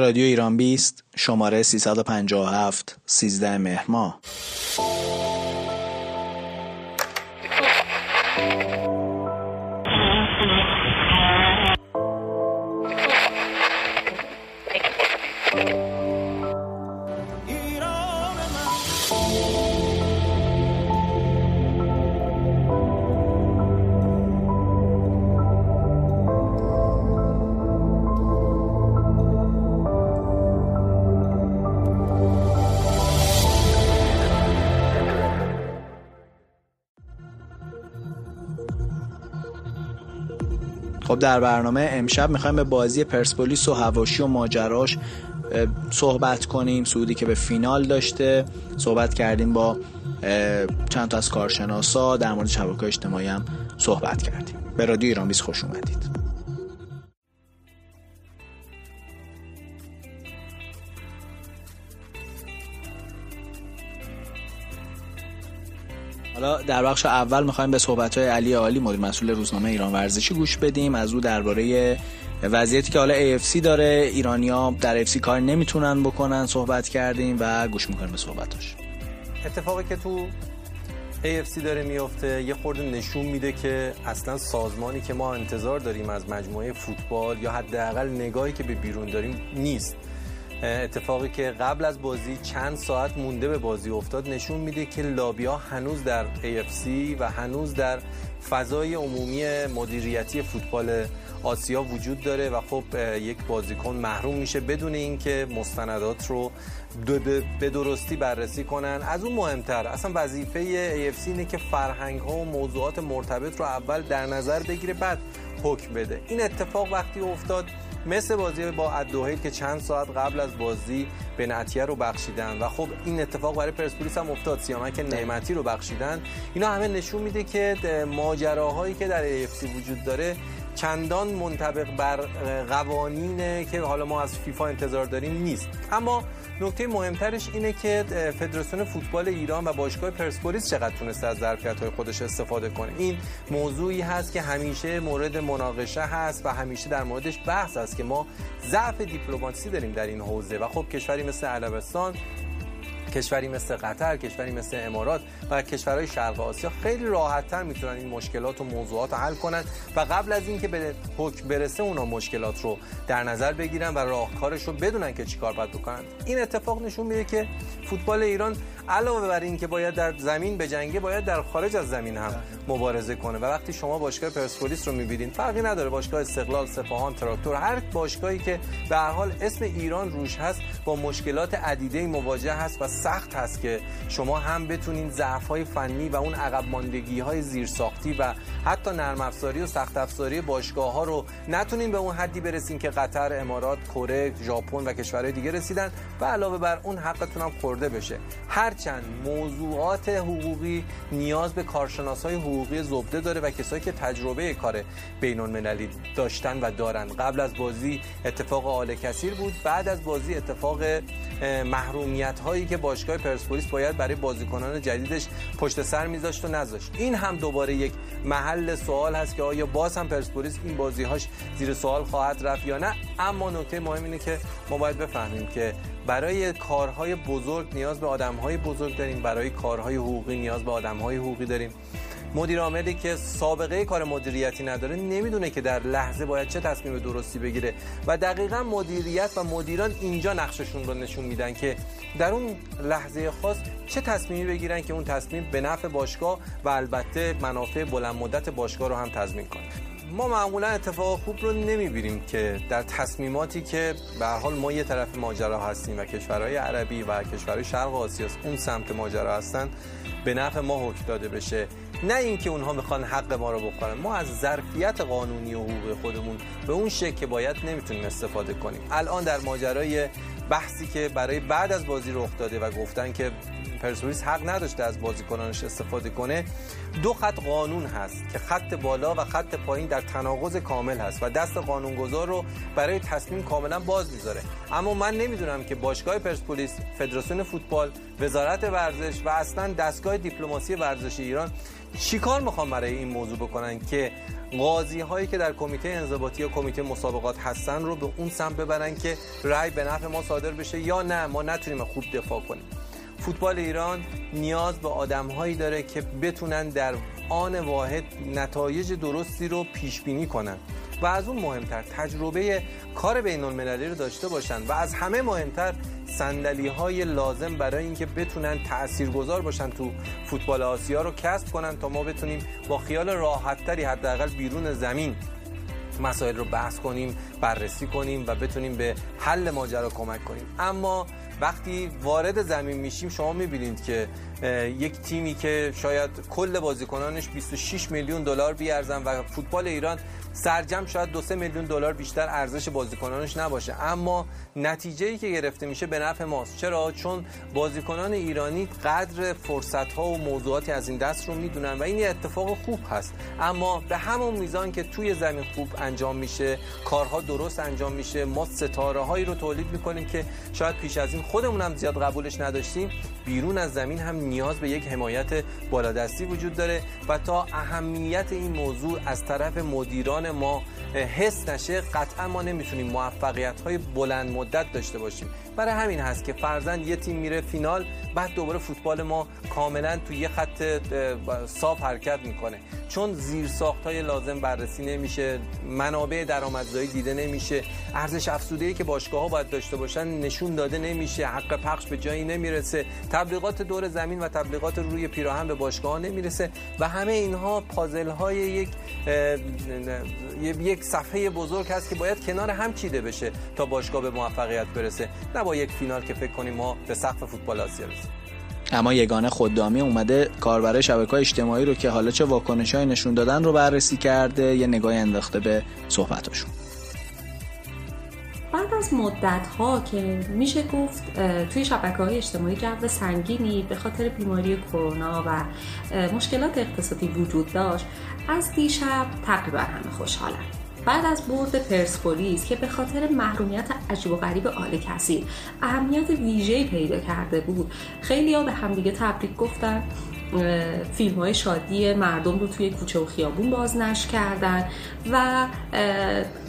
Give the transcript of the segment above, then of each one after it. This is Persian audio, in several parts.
رادیو ایران 20 شماره 357 13 مهر ماه خب در برنامه امشب می‌خوایم به بازی پرسپولیس و هواشی و ماجراش صحبت کنیم. سعودی که به فینال داشته صحبت کردیم با چند تا از کارشناسا در مورد شبکه اجتماعی هم صحبت کردیم. به رادیو ایران بیس خوش اومدید. حالا در بخش اول می‌خوایم به صحبت های علی عالی مدیر مسئول روزنامه ایران ورزشی گوش بدیم. از او درباره وضعیتی که حالا AFC داره. ایرانیا در AFC کار نمی‌تونن بکنن صحبت کردیم و گوش می‌کنیم به صحبتاش. اتفاقی که تو AFC داره میفته یه خورده نشون میده که اصلا سازمانی که ما انتظار داریم از مجموعه فوتبال یا حداقل نگاهی که به بیرون داریم نیست. اتفاقی که قبل از بازی چند ساعت مونده به بازی افتاد نشون میده که لابیا هنوز در AFC و هنوز در فضای عمومی مدیریتی فوتبال آسیا وجود داره و خب یک بازیکن محروم میشه بدون اینکه مستندات رو به درستی بررسی کنن. از اون مهمتر اصلا وظیفه AFC اینه که فرهنگ ها و موضوعات مرتبط رو اول در نظر بگیره بعد حکم بده. این اتفاق وقتی افتاد مثل بازی با ادوهیل که چند ساعت قبل از بازی به نتیه رو بخشیدن و خب این اتفاق برای پرسپولیس هم افتاد سیامک نعمتی رو بخشیدن. اینا همه نشون میده که ماجراهایی که در AFC وجود داره چندان منطبق بر قوانین که حالا ما از فیفا انتظار داریم نیست. اما نکته مهمترش اینه که فدراسیون فوتبال ایران و باشگاه پرسپولیس چقدر تونسته از ظرفیت های خودش استفاده کنه؟ این موضوعی هست که همیشه مورد مناقشه هست و همیشه در موردش بحث است که ما ضعف دیپلماسی داریم در این حوزه. و خب کشوری مثل عربستان کشوری مثل قطر کشوری مثل امارات و کشورهای شرق آسیا خیلی راحتتر می‌تونن این مشکلات و موضوعات رو حل کنن و قبل از اینکه به حکم برسه اونا مشکلات رو در نظر بگیرن و راهکارش رو بدونن که چیکار باید بکنن. این اتفاق نشون میده که فوتبال ایران علاوه بر اینکه باید در زمین به جنگه باید در خارج از زمین هم مبارزه کنه. و وقتی شما باشگاه پرسپولیس رو می‌بینید فرقی نداره. باشگاه استقلال سپاهان تراکتور هر باشگاهی که به هر حال اسم ایران روش هست با مشکلات عدیده مواجه هست و سخت هست که شما هم بتونین ضعف های فنی و اون عقب ماندگی های زیرساختی و حتی نرم افزاری و سخت افزاری باشگاه ها رو نتونین به اون حدی برسین که قطر، امارات، کره، ژاپن و کشورهای دیگه رسیدن و علاوه بر اون حقتون هم خورده بشه. هرچند موضوعات حقوقی نیاز به کارشناس های حقوقی زبده داره و کسایی که تجربه کار بین المللی داشتن و دارن. قبل از بازی اتفاق آل کثیر بود بعد از بازی اتفاق محرومیت هایی که باشگاه پرسپولیس باید برای بازیکنان جدیدش پشت سر میذاشت و نذاشت. این هم دوباره یک محل سوال هست که آیا باز هم پرسپولیس این بازی هاش زیر سوال خواهد رفت یا نه؟ اما نکته مهم اینه که ما باید بفهمیم که برای کارهای بزرگ نیاز به آدمهای بزرگ داریم برای کارهای حقوقی نیاز به آدمهای حقوقی داریم. مدیر عاملی که سابقه کار مدیریتی نداره نمی‌دونه که در لحظه باید چه تصمیم درستی بگیره و دقیقا مدیریت و مدیران اینجا نقششون رو نشون میدن که در اون لحظه خاص چه تصمیمی بگیرن که اون تصمیم به نفع باشگاه و البته منافع بلند مدت باشگاه رو هم تضمین کنه. ما معمولا اتفاق خوب رو نمی‌بینیم که در تصمیماتی که به حال ما یه طرف ماجرا هستیم و کشورهای عربی و کشورهای شرق آسیا اون سمت ماجرا هستن به نفع ما حکم داده بشه. نه اینکه اونها می‌خوان حق ما رو بخورن. ما از ظرفیت قانونی و حقوق خودمون به اون شکل که باید نمی‌تونیم استفاده کنیم. الان در ماجرای بحثی که برای بعد از بازی رخ داده و گفتن که پرسپولیس حق نداشته از بازیکنانش استفاده کنه دو خط قانون هست که خط بالا و خط پایین در تناقض کامل هست و دست قانونگذار رو برای تصمیم کاملا باز می‌ذاره. اما من نمی‌دونم که باشگاه پرسپولیس فدراسیون فوتبال وزارت ورزش و اصلا دستگاه دیپلماسی ورزش ایران چیکار می‌خوام برای این موضوع بکنن که قاضی هایی که در کمیته انضباطی یا کمیته مسابقات هستن رو به اون سمت ببرن که رأی به نفع ما صادر بشه یا نه؟ ما نتونیم خوب دفاع کنیم. فوتبال ایران نیاز به آدم هایی داره که بتونن در آن واحد نتایج درستی رو پیش بینی کنن و از اون مهمتر تجربه کار بین المللی رو داشته باشن و از همه مهمتر صندلی های لازم برای اینکه بتونن تاثیرگذار باشن تو فوتبال آسیا رو کسب کنن تا ما بتونیم با خیال راحتتری حداقل بیرون زمین مسائل رو بحث کنیم بررسی کنیم و بتونیم به حل ماجرا کمک کنیم. اما وقتی وارد زمین میشیم شما می‌بینید که یک تیمی که شاید کل بازیکنانش 26 میلیون دلار بیارزن و فوتبال ایران سرجم شاید دو سه میلیون دلار بیشتر ارزش بازیکنانش نباشه. اما نتیجه ای که گرفته میشه به نفع ماست. چرا؟ چون بازیکنان ایرانی قدر فرصت ها و موضوعاتی از این دست رو می‌دونن و این اتفاق خوب هست. اما به همون میزان که توی زمین خوب انجام میشه کارها درست انجام میشه ما ستاره هایی رو تولید می‌کنیم که شاید پیش از این خودمون هم زیاد قبولش نداشتیم بیرون از زمین هم نیاز به یک حمایت بالادستی وجود داره و تا اهمیت این موضوع از طرف مدیران ما حس نشه قطعا ما نمی‌تونیم موفقیت های بلند مدت داشته باشیم. برای همین هست که فرزن یه تیم میره فینال بعد دوباره فوتبال ما کاملا توی یه خط صاف حرکت می‌کنه. چون زیر ساخت های لازم بررسی نمیشه منابع درآمدزایی دیده نمیشه ارزش افزوده که باشگاه ها باید داشته باشن نشون داده نمیشه حق پخش به جایی نمی‌رسه تبلیغات دور زمین و تبلیغات روی پیراهن به باشگاه ها نمی‌رسه و همه اینها پازل های یک یک صفحه بزرگ هست که باید کنار هم چیده بشه تا باشگاه به موفقیت برسه. نه با یک فینال که فکر کنیم ما به سقف فوتبال آسیا رسیم اما یگانه خدامی اومده کاربر شبکه اجتماعی رو که حالا چه واکنش های نشون دادن رو بررسی کرده یه نگاه انداخته به صحبتاشون. بعد از مدت ها که میشه گفت توی شبکه های اجتماعی جو سنگینی به خاطر بیماری کرونا و مشکلات اقتصادی وجود داشت از دیشب تقریبا همه خوشحالن. بعد از برد پرسپولیس که به خاطر محرومیت عجیب و غریب آل کثیر اهمیت ویژه‌ای پیدا کرده بود. خیلی ها به همدیگه تبریک گفتن. فیلم های شادی مردم رو توی کوچه و خیابون بازنش کردن و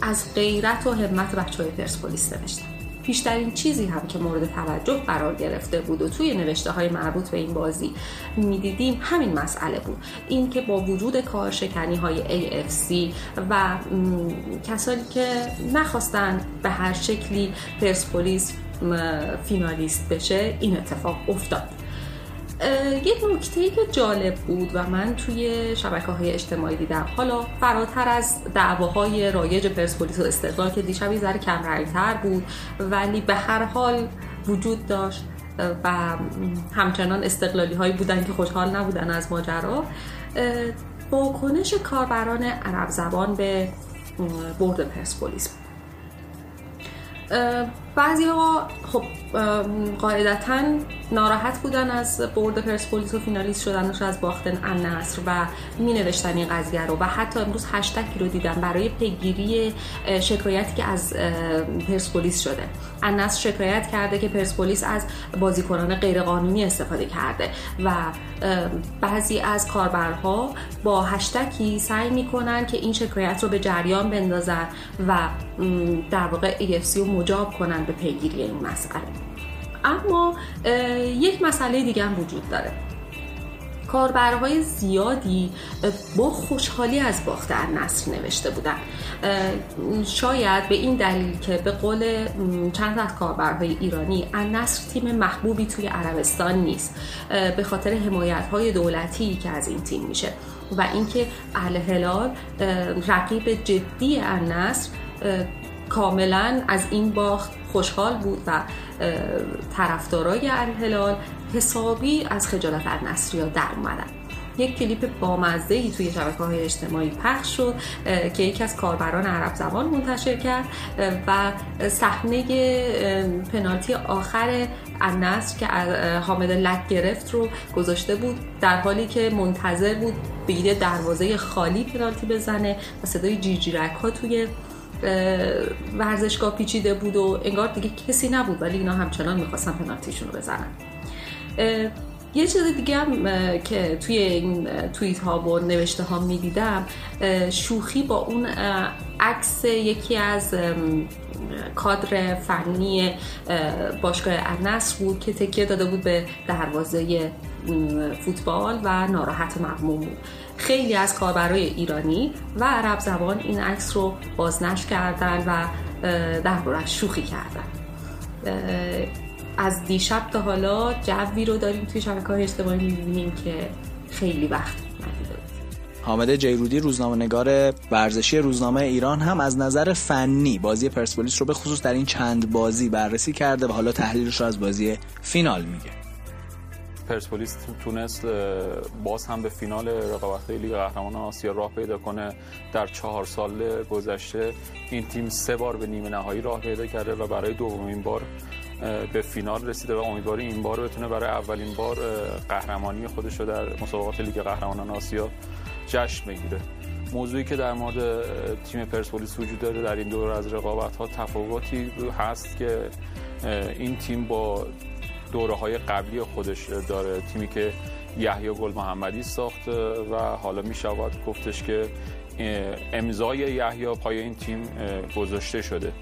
از غیرت و همت بچه های پرسپولیس نوشتن. بیشترین چیزی هم که مورد توجه قرار گرفته بود و توی نوشته های مربوط به این بازی می‌دیدیم همین مسئله بود. این که با وجود کارشکنی های AFC و کسانی که نخواستن به هر شکلی پرسپولیس فینالیست بشه این اتفاق افتاد. یه نکته که جالب بود و من توی شبکه های اجتماعی دیدم. حالا فراتر از دعواهای رایج پرسپولیس و استقلال که دیشب یه ذره کم تر بود ولی به هر حال وجود داشت و همچنان استقلالی هایی بودن که خوشحال نبودن از ماجرا. واکنش کاربران عرب زبان به برد پرسپولیس. بعضی ها خب قاعدتا ناراحت بودن از برد پرسپولیس و فینالیست شدنش از باختن النصر و می نوشتن این قضیه رو و حتی امروز هشتکی رو دیدم برای پیگیری شکایتی که از پرسپولیس شده. النصر شکایت کرده که پرسپولیس از بازیکنان غیرقانونی استفاده کرده و بعضی از کاربرها با هشتکی سعی می‌کنن که این شکایت رو به جریان بندازن و در واقع EFC رو مجاب کنن. به پیگیری این مسئله. اما یک مسئله دیگه هم وجود داره. کاربرهای زیادی با خوشحالی از باخت نصر نوشته بودن. شاید به این دلیل که به قول چند از کاربرهای ایرانی نصر تیم محبوبی توی عربستان نیست. به خاطر حمایت های دولتی که از این تیم میشه. و اینکه اهل هلال رقیب جدی النصر کاملا از این باخت خوشحال بود و طرفدارای الهلال حسابی از خجالت النصریا در اومدن. یک کلیپ بامزه ای توی شبکه های اجتماعی پخش شد که یکی از کاربران عرب زبان منتشر کرد و صحنه پنالتی آخر النصر که حامد لک گرفت رو گذاشته بود در حالی که منتظر بود به دروازه خالی پنالتی بزنه و صدای جیجیرک ها توی ورزشگاه پیچیده بود و انگار دیگه کسی نبود ولی اینا همچنان می‌خواستن پنالتیشون رو بزنن. یه چیز دیگه هم که توی این توییت ها و نوشته ها می‌دیدم شوخی با اون عکس یکی از کادر فنی باشگاه النصر بود که تکیه داده بود به دروازه فوتبال و ناراحت مقموم بود. خیلی از کاربرای ایرانی و عرب زبان این عکس رو بازنش کردن و در شوخی کردن. از دیشب تا حالا جوی رو داریم توی شبکه های اجتماعی می‌بینیم که خیلی وقت حامد جیرودی روزنامه نگار ورزشی روزنامه ایران هم از نظر فنی بازی پرسپولیس رو به خصوص در این چند بازی بررسی کرده و حالا تحلیلش رو از بازی فینال میگه. پرسپولیس تونست باز هم به فینال رقابت لیگ قهرمانان آسیا راه پیدا کنه. در چهار سال گذشته این تیم سه بار به نیمه نهایی راه پیدا کرده و برای دومین بار به فینال رسیده و امیدواری این بار بتونه برای اولین بار قهرمانی خودش رو در مسابقات لیگ قهرمانان آسیا جشن بگیره. موضوعی که در مورد تیم پرسپولیس وجود داره در این دور از رقابت ها تفاوتی هست که این تیم با دوره های قبلی خودش داره. تیمی که یحیی گل محمدی ساخت و حالا می شود گفتش که امضای یحیی پای این تیم گذاشته شده.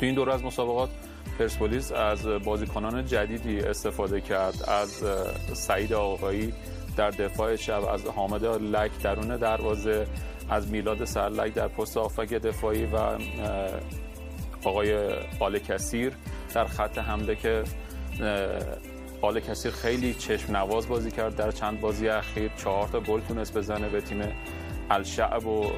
تو این دوره از مسابقات پرسپولیس از بازیکنان جدیدی استفاده کرد. از سعید آقایی در دفاع چپ از حامد لک درون دروازه از میلاد سرلک در پست آفک دفاعی و آقای آل کثیر در خط حمله که آل کثیر خیلی چشم نواز بازی کرد در چند بازی اخیر. چهار تا گل تونست بزنه به تیم الشعب و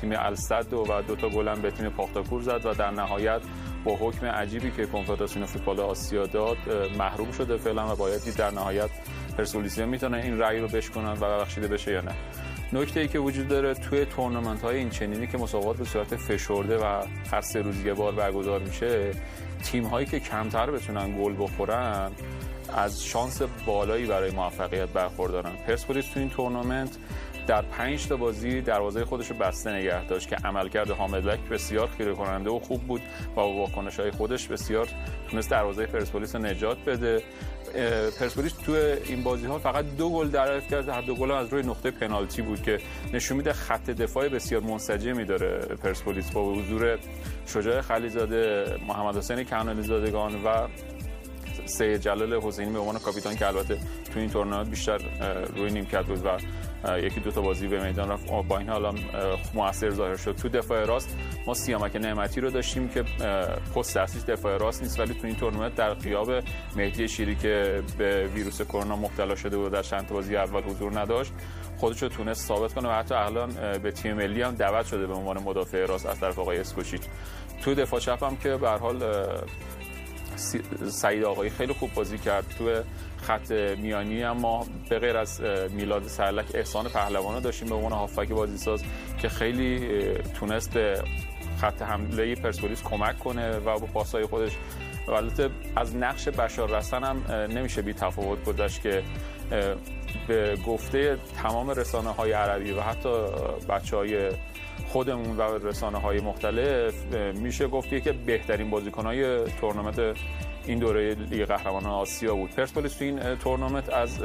تیم الصد و دو تا گل هم به تیم پاختاکور زد و در نهایت با حکم عجیبی که کنفدراسیون فوتبال آسیا داد محروم شده فعلا و باید در نهایت پرسپولیسیا می‌تونن این رأی رو بشکنن و بخشیده بشه یا نه. نکته ای که وجود داره توی تورنمنت های این چنینی که مسابقات به صورت فشرده و هر سه روز یه بار برگزار میشه تیم هایی که کمتر بتونن گل بخورن از شانس بالایی برای موفقیت برخوردارن. پرسپولیس تو این تورنمنت در پنج تا بازی دروازه خودش رو بسته نگه داشت که عملکرد حامد لک بسیار خیره کننده و خوب بود و با واکنش های خودش بسیار تونست دروازه پرسپولیس رو نجات بده. پرسپولیس تو این بازی ها فقط دو گل دریافت کرد. هر دو گل از روی نقطه پنالتی بود که نشون میده خط دفاع بسیار منسجمی داره پرسپولیس با حضور شجاع خلیزاده محمد حسین کنالی زادگان و سید جلال حسینی به عنوان کاپیتان که البته تو این تورنمنت بیشتر روی نیمکت بود و یکی دو تا بازی به میدان رفت. با این حالا موثر ظاهر شد. تو دفاع راست ما سیامک نعمتی رو داشتیم که پست اصلیش دفاع راست نیست ولی تو این تورنمنت در قیاب مهدی شیری که به ویروس کرونا مبتلا شده بود در چند بازی اول حضور نداشت خودش رو تونست ثابت کنه و حتی الان به تیم ملی هم دعوت شده به عنوان مدافع راست از طرف آقای اسکوچیچ تو دفاع چپ هم که به حال سعید آقایی خیلی خوب بازی کرد تو خط میانی اما به غیر از میلاد سرلک احسان پهلوان داشتیم به عنوان هافک بازیساز که خیلی تونست به خط حمله پرسپولیس کمک کنه و با پاسای خودش. البته از نقش بشار رسن هم نمیشه بی تفاوت گذاشت که به گفته تمام رسانه های عربی و حتی بچه های خودمون و رسانه های مختلف میشه گفت که بهترین بازیکن های تورنمنت این دوره لیگ قهرمانان آسیا بود. پرسپولیس تو این تورنمنت از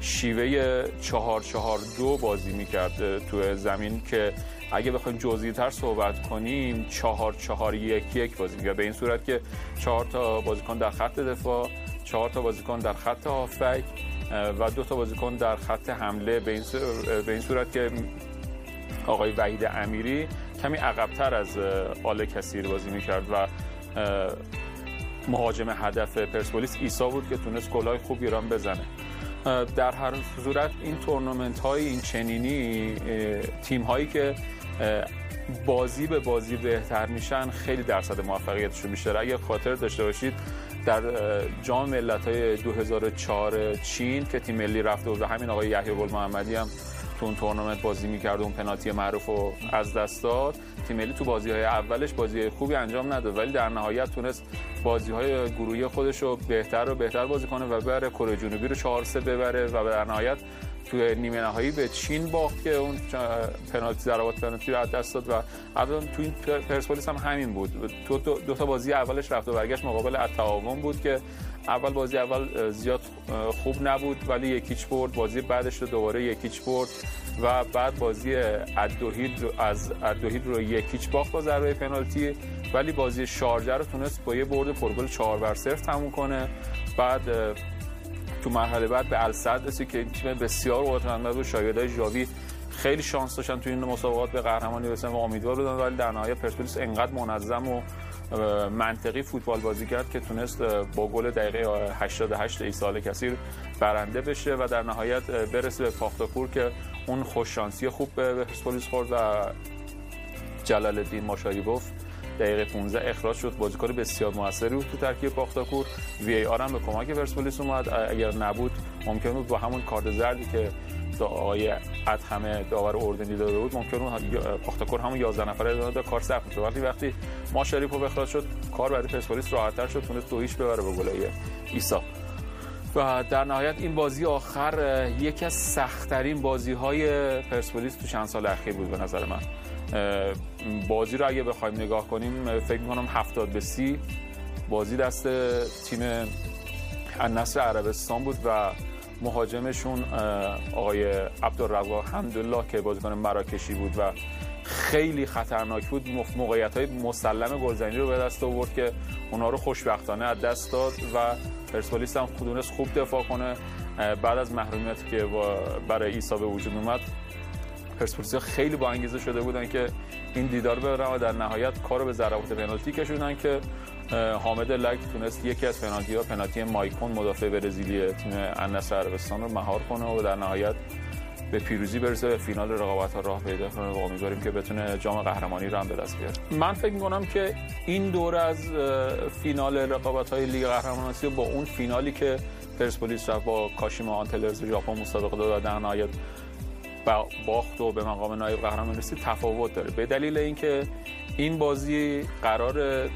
شیوه چهار چهار دو بازی می‌کرد تو زمین که اگه بخوایم جزئی تر صحبت کنیم چهار چهار یک یک بازی می‌کرد. به این صورت که چهار تا بازیکن در خط دفاع چهار تا بازیکن در خط هافک و دو تا بازیکن در خط حمله به این صورت که آقای وحید امیری کمی عقبتر از آل کثیر بازی می‌کرد و مهاجم هدف پرسپولیس ایسا بود که تونست گلای خوب ایران بزنه. در هر صورت این تورنمنت های این چنینی تیم هایی که بازی به بازی بهتر میشن خیلی درصد موفقیتشون بیشتره. اگر خاطر داشته باشید در جام ملت های 2004 چین که تیم ملی رفته بود و همین آقای یحیی گل محمدی هم تو اون تورنمنت بازی می‌کرد اون پنالتی معروف رو از دست داد. تیم ملی تو بازی های اولش بازی خوبی انجام نداد ولی در نهایت تونست بازی های گروهی خودش رو بهتر و بهتر بازی کنه و بره کره جنوبی رو 4 3 ببره و در نهایت توی نیمه نهایی به چین باخت که اون پنالتی ضربات پنالتی رو دست داد و الان تو این پرسپولیس هم همین بود. تو دو تا بازی اولش رفت و برگشت مقابل التعاون بود که اول بازی اول زیاد خوب نبود ولی یکیچ برد بازی بعدش رو دوباره یکیچ برد و بعد بازی ادوهید از ادوهید رو یکیچ باخت با ضربه پنالتی. ولی بازی شارجه رو تونست با یه برد پرگل 4 بر 0 تموم کنه. بعد تو مرحله بعد به السد رسید که تیم بسیار قدرتمند و شاگردای ژاوی خیلی شانس داشتن تو این مسابقات به قهرمانی برسن و امیدوار بودن. ولی در نهایت پرسپولیس انقدر منظم و منطقی فوتبال بازی کرد که تونست با گل دقیقه 88 ایسال کثیر برنده بشه و در نهایت برسه به پاختاپور که اون خوششانسی خوب به پرسپولیس خورد و جلال الدین ماشایبوف دقیقه 15 اخراج شد. بازیکن بسیار موثری بود تو ترکیب پاختاکور وی ای آر هم به کمک پرسپولیس اومد. اگر نبود ممکن بود با همون کارت زردی که آقای ادهمه داور اردنی داده بود ممکن بود پاختاکور همون 11 نفره داده. کار سخت می‌شد وقتی وقتی ما شریفو اخراج شد کار برای پرسپولیس راحت‌تر شد. تونست دو ببره به گلای ایسا و در نهایت این بازی آخر یکی از سختترین بازی های پرسپولیس تو چند سال اخیر بود به نظر من. بازی رو اگه بخوایم نگاه کنیم فکر می‌کنم 70 به 30 بازی دست تیم النصر عربستان بود و مهاجمشون آقای عبدالروا حمدالله که بازیکن مراکشی بود و خیلی خطرناک بود موقعیت های مسلم گلزنی رو به دست آورد که اونا رو خوشبختانه از دست داد و پرسپولیس هم خودونست خوب دفاع کنه. بعد از محرومیتی که برای ایسا به وجود اومد پرسپولیس خیلی با انگیزه شده بودن که این دیدار ببرن و در نهایت کار به ضربات پنالتی کشوندن که حامد لک تونست یکی از پنالتی ها پنالتی مایکون مدافع برزیلی تیم النصر عربستان رو مهار کنه و در نهایت به پیروزی برسه به فینال رقابت ها راه پیدا کنه و امیدواریم که بتونه جام قهرمانی رو هم به دست بیاره. من فکر می‌کنم که این دور از فینال رقابت های لیگ قهرمانی با اون فینالی که پرسپولیس رفت با کاشیما آنتلرز ژاپن مسابقه داد در نهایت باخت و به مقام نایب قهرمان رسید تفاوت داره. به دلیل اینکه این بازی قرار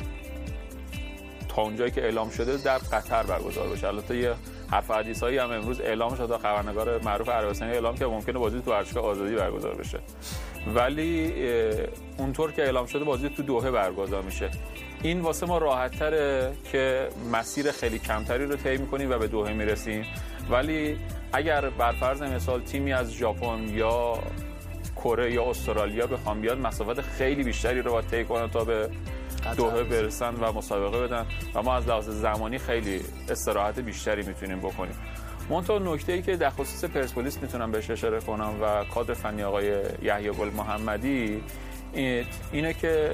تا اونجایی که اعلام شده در قطر برگزار بشه. البته یه حرف حدیث هایی هم امروز اعلام شده خبرنگار معروف عربستانی اعلام که ممکنه بازی تو ورزشگاه آزادی برگزار بشه. ولی اونطور که اعلام شده بازی تو دوحه برگزار میشه. این واسه ما راحت تره که مسیر خیلی کمتری رو طی می‌کنیم و به دوحه می‌رسیم. ولی اگر بر فرض مثال تیمی از ژاپن یا کره یا استرالیا بخوام بیاد مسافت خیلی بیشتری رو باید طی کنن تا به دوحه برسن و مسابقه بدن و ما از لحاظ زمانی خیلی استراحت بیشتری می‌تونیم بکنیم. منتها نکته ای که در خصوص پرسپولیس می‌تونم بهش اشاره کنم و کادر فنی آقای یحیی گل محمدی اینه که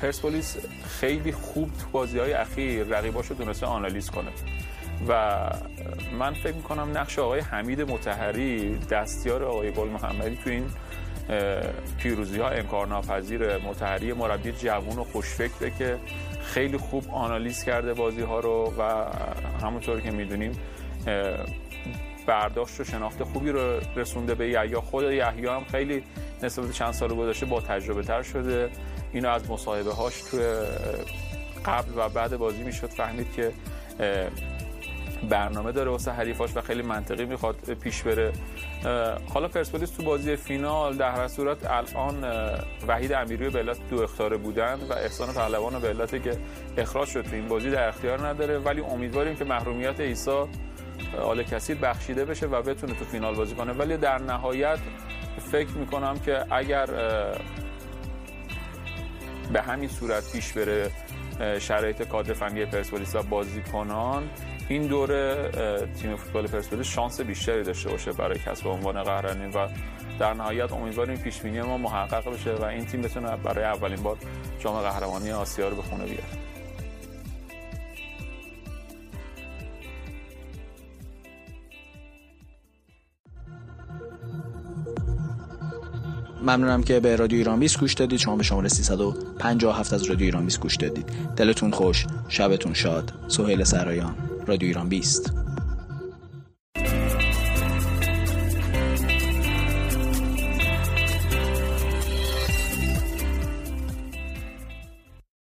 پرسپولیس خیلی خوب تو بازی های اخیر رقیباشو تونسته آنالیز کنه. و من فکر می‌کنم نقش آقای حمید متحری دستیار آقای گل محمدی تو این پیروزی ها انکارناپذیر متحری مربی جوون و خوشفکره که خیلی خوب آنالیز کرده بازی ها رو و همونطور که می‌دونیم برداشت و شناخت خوبی رو رسونده به یحیی. خود یحیی هم خیلی نسبت چند سال گذشته با تجربه تر شده. اینو از مصاحبه هاش توی قبل و بعد بازی می‌شد فهمید که برنامه داره واسه حریفاش و خیلی منطقی می‌خواد پیش بره. حالا پرسپولیس تو بازی فینال در هر صورت الان وحید امیری به علت دو اختاره بودن و احسان پهلوان به علت که اخراج شد تو این بازی در اختیار نداره. ولی امیدواریم که محرومیت ایسا آل کثیر بخشیده بشه و بتونه تو فینال بازی کنه. ولی در نهایت فکر می‌کنم که اگر به همین صورت پیش بره شرایط کادر فنی پرسپولیس و بازیکنان این دوره تیم فوتبال پرسپولیس شانس بیشتری داشته باشه برای کسب عنوان قهرمانی و در نهایت امیدواریم پیش بینی ما محقق بشه و این تیم بتونه برای اولین بار جام قهرمانی آسیا رو به خونه بیاره. ممنونم که به رادیو ایران 20 گوش دادید. شما به شماره 357 از رادیو ایران 20 گوش دادید. دلتون خوش شبتون شاد. سهیل سرایان. رادیو ایران 20